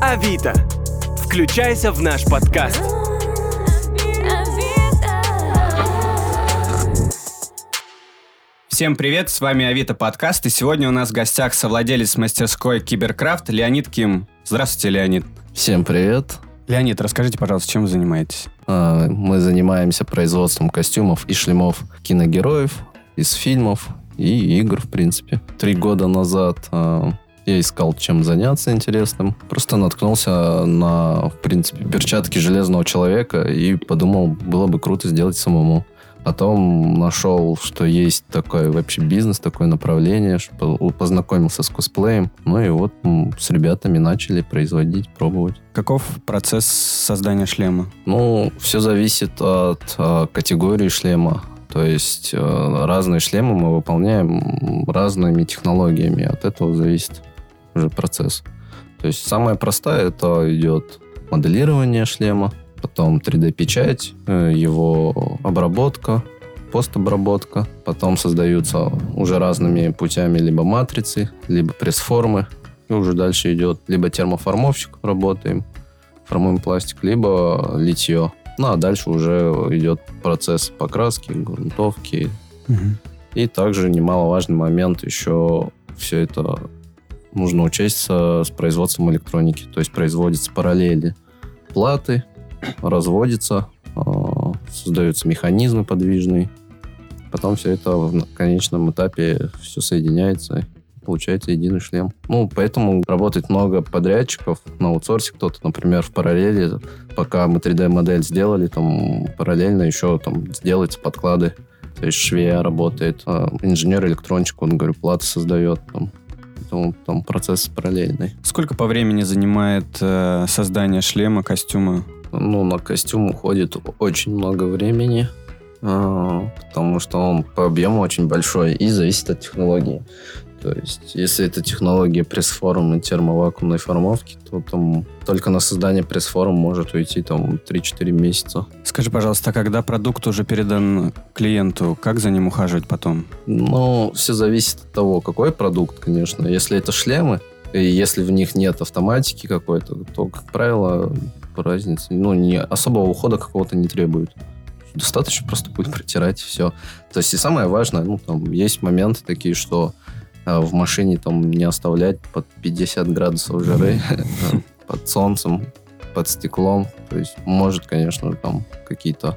Авито. Включайся в наш подкаст. Всем привет, с вами Авито подкаст, и сегодня у нас в гостях совладелец мастерской Киберкрафт Леонид Ким. Здравствуйте, Леонид. Всем привет. Леонид, расскажите, пожалуйста, чем вы занимаетесь? А, Мы занимаемся производством костюмов и шлемов киногероев из фильмов и игр, в принципе. Три года назад а, я искал, чем заняться интересным. Просто наткнулся на, в принципе, перчатки Железного Человека и подумал, было бы круто сделать самому. Потом нашел, что есть такой вообще бизнес, такое направление, познакомился с косплеем. Ну и вот с ребятами начали производить, пробовать. Каков процесс создания шлема? Ну, все зависит от э, категории шлема. То есть э, разные шлемы мы выполняем разными технологиями. От этого зависит уже процесс. То есть самая простая это идет моделирование шлема, потом 3D-печать, э, его обработка, постобработка. Потом создаются уже разными путями либо матрицы, либо пресс-формы. И уже дальше идет либо термоформовщик, работаем, формуем пластик, либо литье. Ну, а дальше уже идет процесс покраски, грунтовки. И также немаловажный момент еще все это нужно учесть с производством электроники. То есть производятся параллели платы, разводится, а, создаются механизмы подвижные. Потом все это в конечном этапе все соединяется получается единый шлем. Ну, поэтому работает много подрядчиков на аутсорсе. Кто-то, например, в параллели, пока мы 3D-модель сделали, там параллельно еще там сделать подклады. То есть швея работает, а инженер-электрончик, он, говорю, платы создает. Там. Поэтому там процесс параллельный. Сколько по времени занимает э, создание шлема, костюма? Ну, на костюм уходит очень много времени, а, потому что он по объему очень большой и зависит от технологии. То есть, если это технология пресс-форм и термовакуумной формовки, то там только на создание пресс-форм может уйти там 3-4 месяца. Скажи, пожалуйста, а когда продукт уже передан клиенту, как за ним ухаживать потом? Ну, все зависит от того, какой продукт, конечно. Если это шлемы, и если в них нет автоматики какой-то, то, как правило, по разнице, ну, не, особого ухода какого-то не требует. Достаточно просто будет протирать все. То есть и самое важное, ну, там есть моменты такие, что в машине там не оставлять под 50 градусов жары, под солнцем, под стеклом. То есть может, конечно, там какие-то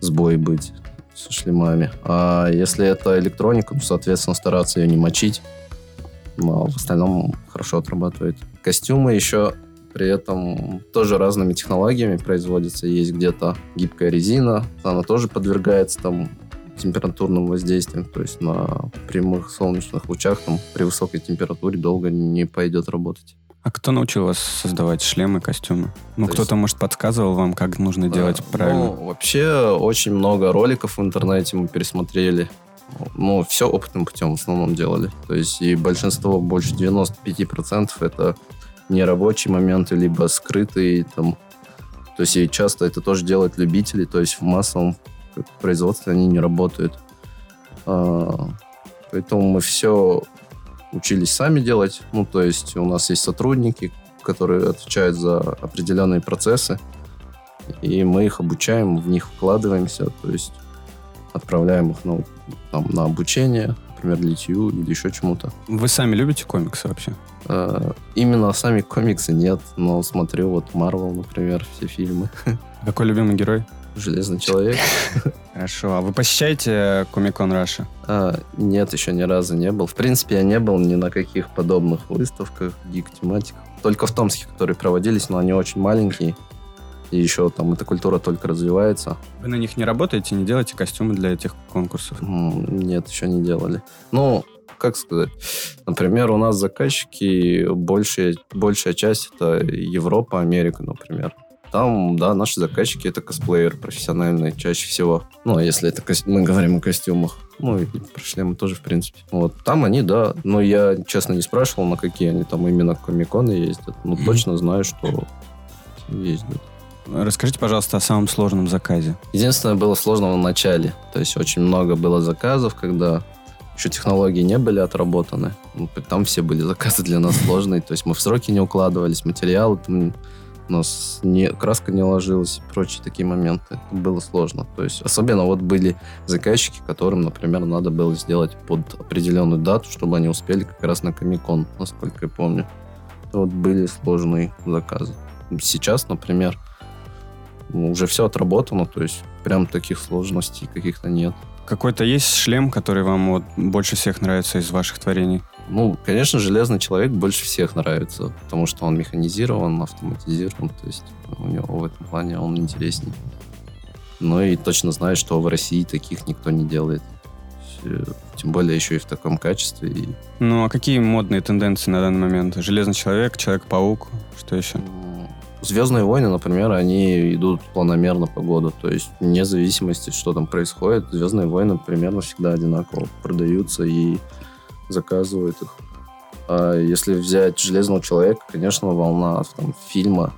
сбои быть со шлемами. А если это электроника, то, соответственно, стараться ее не мочить. Но в остальном хорошо отрабатывает. Костюмы еще при этом тоже разными технологиями производятся. Есть где-то гибкая резина, она тоже подвергается там температурным воздействием, то есть на прямых солнечных лучах там при высокой температуре долго не пойдет работать. А кто научил вас создавать шлемы, костюмы? Ну, То кто-то, может, подсказывал вам, как нужно делать Да. правильно? Ну, вообще, очень много роликов в интернете мы пересмотрели. Ну, все опытным путем в основном делали. То есть, и большинство, больше 95% это нерабочие моменты, либо скрытые там. То есть, и часто это тоже делают любители, то есть в массовом производстве они не работают. А, Поэтому мы все учились сами делать. Ну, то есть у нас есть сотрудники, которые отвечают за определенные процессы, и мы их обучаем, в них вкладываемся, то есть отправляем их на, там, на обучение, например, литью или еще чему-то. Вы сами любите комиксы вообще? Э, Именно сами комиксы нет, но смотрю вот Марвел, например, все фильмы. Какой любимый герой? Железный человек. Хорошо. А вы посещаете Комикон Раша? А, нет, еще ни разу не был. В принципе, я не был ни на каких подобных выставках, гик-тематиках. Только в Томске, которые проводились, но они очень маленькие. И еще там эта культура только развивается. Вы на них не работаете, не делаете костюмы для этих конкурсов? Нет, еще не делали. Ну, как сказать, например, у нас заказчики, большая, большая часть это Европа, Америка, например. Там, да, наши заказчики это косплееры профессиональные чаще всего. Ну, а если это кос- мы говорим о костюмах. Ну, и про шлемы тоже, в принципе. Вот. Там они, да. Но я, честно, не спрашивал, на какие они там именно комиконы ездят. Ну, Мгм. точно знаю, что ездят. Расскажите, пожалуйста, о самом сложном заказе. Единственное, было сложно в начале. То есть очень много было заказов, когда еще технологии не были отработаны. Ну, Там все были заказы для нас сложные, то есть мы в сроки не укладывались, материалы там у нас не, краска не ложилась и прочие такие моменты. Это было сложно. То есть особенно вот были заказчики, которым, например, надо было сделать под определенную дату, чтобы они успели как раз на Комикон, насколько я помню. Это вот были сложные заказы. Сейчас, например, уже все отработано, то есть прям таких сложностей каких-то нет. Какой-то есть шлем, который вам вот больше всех нравится из ваших творений? Ну, конечно, Железный Человек больше всех нравится, потому что он механизирован, автоматизирован, то есть у него в этом плане он интересней. Ну и точно знаю, что в России таких никто не делает. Тем более еще и в таком качестве. И, Ну, а какие модные тенденции на данный момент? Железный человек, Человек-паук, что еще? м, Звездные войны, например, они идут планомерно по году. То есть вне зависимости, что там происходит, Звездные войны примерно всегда одинаково продаются и заказывают их. А если взять Железного человека, конечно, волна там, фильма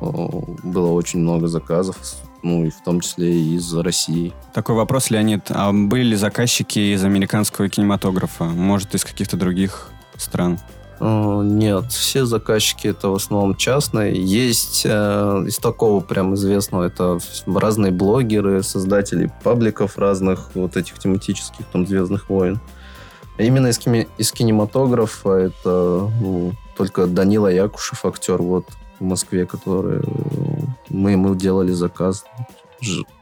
было очень много заказов, ну и в том числе и из России. Такой вопрос, Леонид. А были ли заказчики из американского кинематографа? Может, из каких-то других стран? Э, Нет, все заказчики это в основном частные. Есть э, из такого прям известного, это разные блогеры, создатели пабликов разных вот этих тематических там Звездных войн. Именно из, кими- из кинематографа это ну, только Данила Якушев, актер вот в Москве, который мы ему делали заказ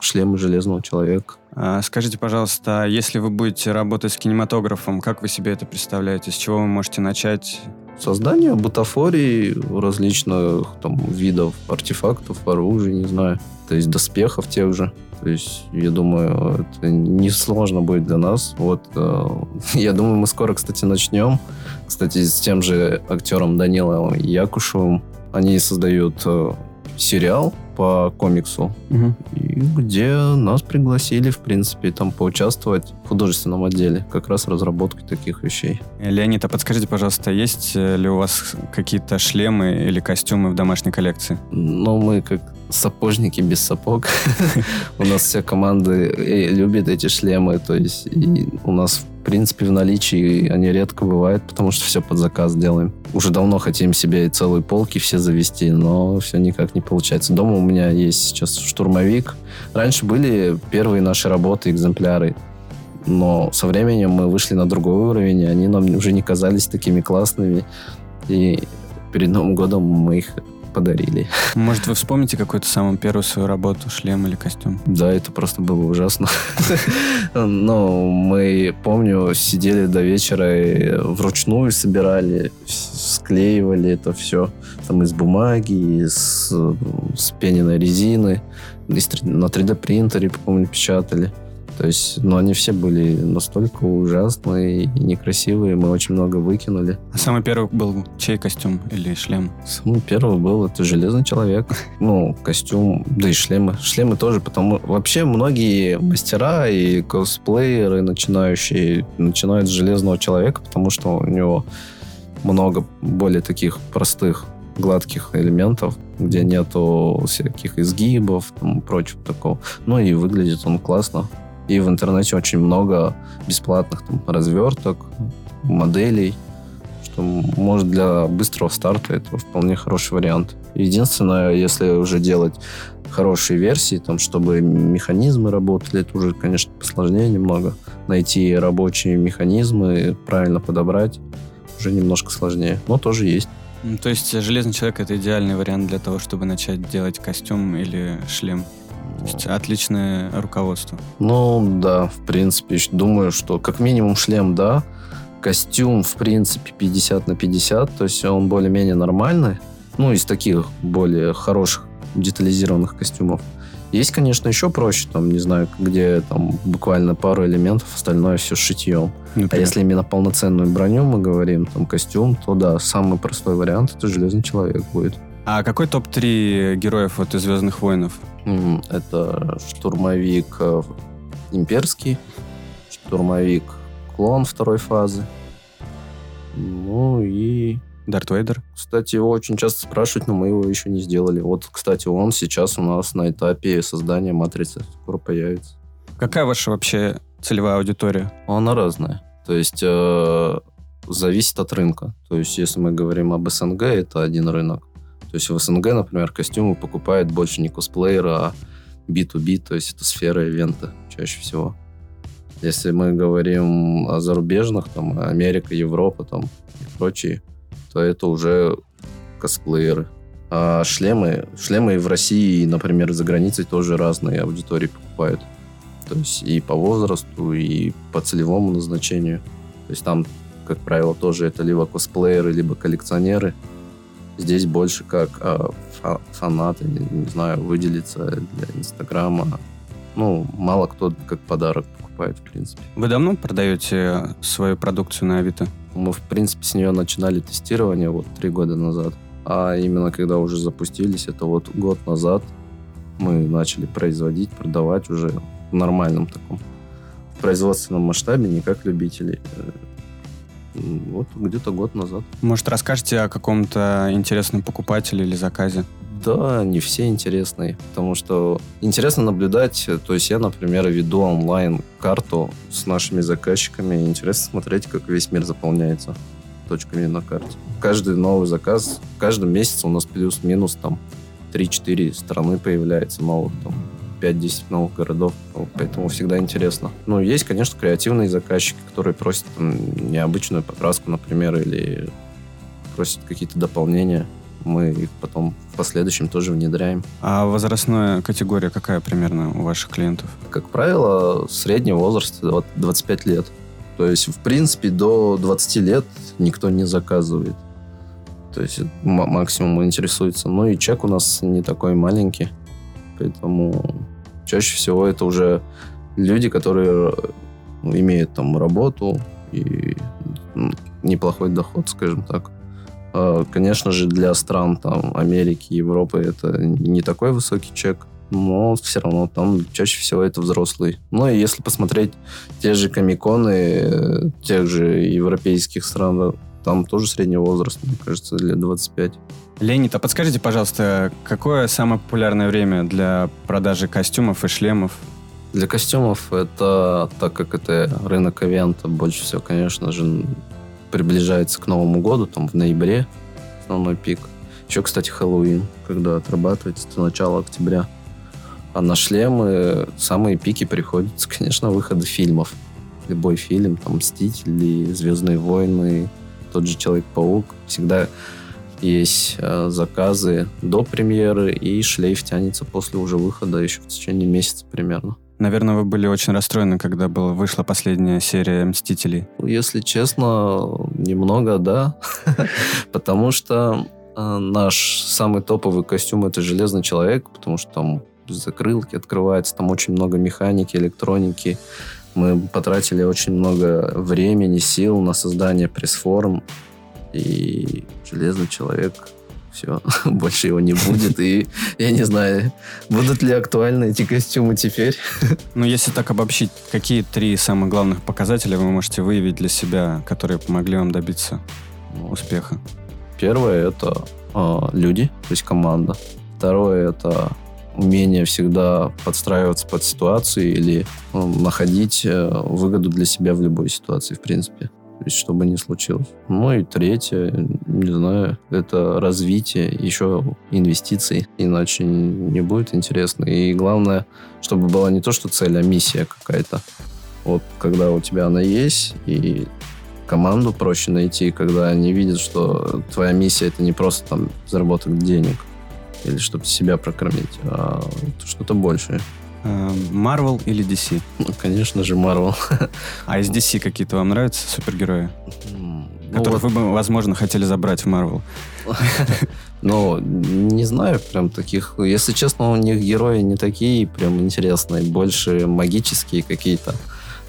шлемы Железного Человека. А, Скажите, пожалуйста, а если вы будете работать с кинематографом, как вы себе это представляете? С чего вы можете начать? Создание бутафорий различных там видов артефактов, оружия, не знаю. То есть доспехов тех же. То есть, я думаю, это несложно будет для нас. Вот, э, я думаю, мы скоро, кстати, начнем. Кстати, с тем же актером Данилом Якушевым. Они создают э, сериал по комиксу, и где нас пригласили, в принципе, там поучаствовать в художественном отделе, как раз разработкой таких вещей. Леонид, а подскажите, пожалуйста, есть э, ли у вас какие-то шлемы или костюмы в домашней коллекции? Но мы как сапожники без сапог. У нас вся команда э, любит эти шлемы, то есть и у нас в принципе в наличии они редко бывают, потому что все под заказ делаем. Уже давно хотим себе целые полки все завести, но все никак не получается. Дома у меня есть сейчас штурмовик. Раньше были первые наши работы, экземпляры, но со временем мы вышли на другой уровень, и они нам уже не казались такими классными. И перед Новым годом мы их подарили. Может, вы вспомните какую-то самую первую свою работу, шлем или костюм? Да, это просто было ужасно. Но мы, помню, сидели до вечера и вручную собирали, склеивали это все. Там из бумаги, из э, спененной резины, из на 3D принтере, помню, печатали. То есть, но они все были настолько ужасные и некрасивые, мы очень много выкинули. А самый первый был чей костюм или шлем? Самый первый был это Железный Человек. Ну, костюм, да и шлемы. Шлемы тоже, потому... Вообще многие мастера и косплееры начинающие начинают с Железного Человека, потому что у него много более таких простых гладких элементов, где нету всяких изгибов и прочего такого. Ну и выглядит он классно. И в интернете очень много бесплатных там, разверток, моделей, что может для быстрого старта это вполне хороший вариант. Единственное, если уже делать хорошие версии, там, чтобы механизмы работали, это уже, конечно, посложнее немного. Найти рабочие механизмы, правильно подобрать, уже немножко сложнее. Но тоже есть. Ну, То есть железный человек это идеальный вариант для того, чтобы начать делать костюм или шлем. То есть отличное руководство. Ну, да, в принципе, думаю, что как минимум шлем, да. Костюм, в принципе, 50 на 50, то есть он более-менее нормальный. Ну, из таких более хороших детализированных костюмов. Есть, конечно, еще проще, там, не знаю, где там буквально пару элементов, остальное все шитьем. А Например. если именно полноценную броню мы говорим, там, костюм, то да, самый простой вариант это Железный Человек будет. А какой топ-3 героев вот из Звездных войнов? М, Это штурмовик э, имперский, штурмовик клон второй фазы. Ну и, Дарт Вейдер? кстати, его очень часто спрашивают, но мы его еще не сделали. Вот, кстати, он сейчас у нас на этапе создания матрицы. Скоро появится. Какая ваша вообще целевая аудитория? Она разная. То есть э, зависит от рынка. То есть если мы говорим об СНГ, это один рынок. То есть в СНГ, например, костюмы покупают больше не косплееры, а B2B, то есть это сфера ивента чаще всего. Если мы говорим о зарубежных, там, Америка, Европа там, и прочие, то это уже косплееры. А шлемы, шлемы в России, например, за границей тоже разные аудитории покупают. То есть и по возрасту, и по целевому назначению. То есть там, как правило, тоже это либо косплееры, либо коллекционеры. Здесь больше как а, фа- фанаты, не, не знаю, выделиться для Инстаграма. Ну, мало кто как подарок покупает, в принципе. Вы давно продаете свою продукцию на Авито? Мы, в принципе, с нее начинали тестирование вот три года назад. А именно когда уже запустились, это вот год назад мы начали производить, продавать уже в нормальном таком производственном масштабе, не как любители. Вот где-то год назад. Может, расскажете о каком-то интересном покупателе или заказе? Да, не все интересные, потому что интересно наблюдать, то есть я, например, веду онлайн карту с нашими заказчиками, и интересно смотреть, как весь мир заполняется точками на карте. Каждый новый заказ, в каждом месяце у нас плюс-минус там 3-4 страны появляется новых, там 5-10 новых городов, поэтому всегда интересно. Ну, есть, конечно, креативные заказчики, которые просят там, необычную покраску, например, или просят какие-то дополнения. Мы их потом в последующем тоже внедряем. А возрастная категория какая примерно у ваших клиентов? Как правило, средний возраст вот 25 лет. То есть, в принципе, до 20 лет никто не заказывает. То есть, максимум интересуется. Ну и чек у нас не такой маленький. Поэтому чаще всего это уже люди, которые ну, имеют там работу и м, неплохой доход, скажем так. А, Конечно же, для стран там Америки, Европы это не такой высокий чек, но все равно там чаще всего это взрослый. Ну и если посмотреть те же комиконы э, тех же европейских стран, там тоже средний возраст, мне кажется, лет 25. Леонид, а подскажите, пожалуйста, какое самое популярное время для продажи костюмов и шлемов? Для костюмов это, так как это рынок ивента, больше всего, конечно же, приближается к Новому году, там в ноябре основной пик. Еще, кстати, Хэллоуин, когда отрабатывается до начала октября. А на шлемы самые пики приходятся, конечно, выходы фильмов. Любой фильм, там, «Мстители», «Звездные войны», тот же «Человек-паук». Всегда есть э, заказы до премьеры, и шлейф тянется после уже выхода еще в течение месяца примерно. Наверное, вы были очень расстроены, когда была, вышла последняя серия «Мстителей». Если честно, немного, да. Потому что э, наш самый топовый костюм это Железный Человек, потому что там закрылки открываются, там очень много механики, электроники. Мы потратили очень много времени, сил на создание пресс-форм. И Железный Человек все, больше его не будет. И я не знаю, будут ли актуальны эти костюмы теперь. Ну, если так обобщить, какие три самых главных показателя вы можете выявить для себя, которые помогли вам добиться успеха? Первое это э, люди, то есть команда. Второе это умение всегда подстраиваться под ситуации или ну, находить э, выгоду для себя в любой ситуации, в принципе. То есть, что бы ни случилось. Ну и третье, не знаю, это развитие, еще инвестиций. Иначе не будет интересно. И главное, чтобы была не то, что цель, а миссия какая-то. Вот когда у тебя она есть, и команду проще найти, когда они видят, что твоя миссия это не просто там заработать денег или чтобы себя прокормить, а что-то большее. Э, Marvel или DC? Ну, конечно же, Marvel. А из DC какие-то вам нравятся супергерои? Ну, которых вот, вы бы, возможно, хотели забрать в Marvel? ну, не знаю прям таких. Если честно, у них герои не такие прям интересные, больше магические какие-то.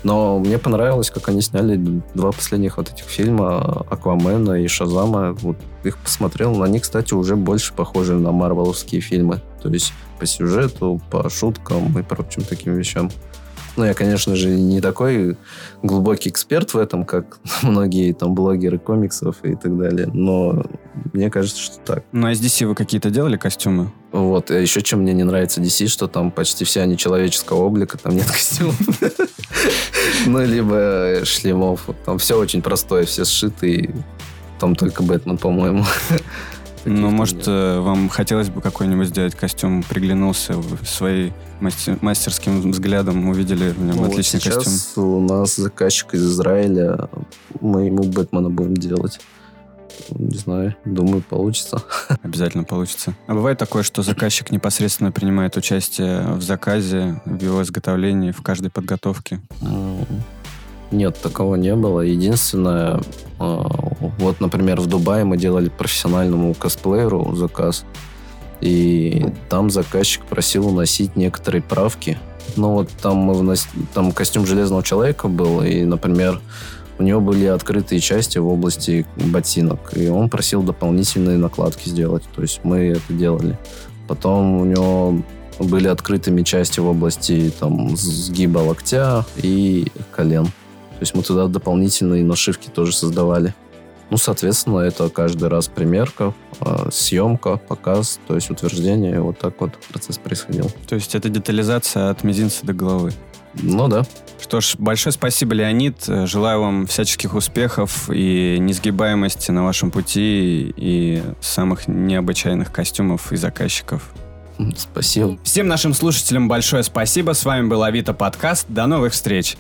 Но мне понравилось, как они сняли два последних вот этих фильма Аквамена и Шазама. Вот их посмотрел. Они, кстати, уже больше похожи на марвеловские фильмы. То есть по сюжету, по шуткам и прочим таким вещам. Ну, я, конечно же, не такой глубокий эксперт в этом, как многие там блогеры комиксов и так далее, но мне кажется, что так. Ну, а из DC вы какие-то делали костюмы? Вот, а еще чем мне не нравится DC, что там почти все они человеческого облика, там нет костюмов. Ну, либо шлемов. Там все очень простое, все сшиты. Там только Бэтмен, по-моему. Ну, может, э, вам хотелось бы какой-нибудь сделать костюм, приглянулся своим мастерским взглядом, увидели в нем ну, отличный вот сейчас костюм? у нас заказчик из Израиля, мы ему Бэтмена будем делать. Не знаю, думаю, получится. Обязательно получится. А бывает такое, что заказчик непосредственно принимает участие в заказе, в его изготовлении, в каждой подготовке? Нет, такого не было. Единственное, а, вот, например, в Дубае мы делали профессиональному косплееру заказ, и там заказчик просил уносить некоторые правки. Ну вот там мы внос... там костюм железного человека был, и, например, у него были открытые части в области ботинок, и он просил дополнительные накладки сделать. То есть мы это делали. Потом у него были открытыми части в области там, сгиба локтя и колен. То есть мы туда дополнительные нашивки тоже создавали. Ну, соответственно, это каждый раз примерка, а, съемка, показ, то есть утверждение. Вот так вот процесс происходил. То есть это детализация от мизинца до головы? Ну да. Что ж, большое спасибо, Леонид. Желаю вам всяческих успехов и несгибаемости на вашем пути и самых необычайных костюмов и заказчиков. Спасибо. Всем нашим слушателям большое спасибо. С вами был Авито подкаст. До новых встреч.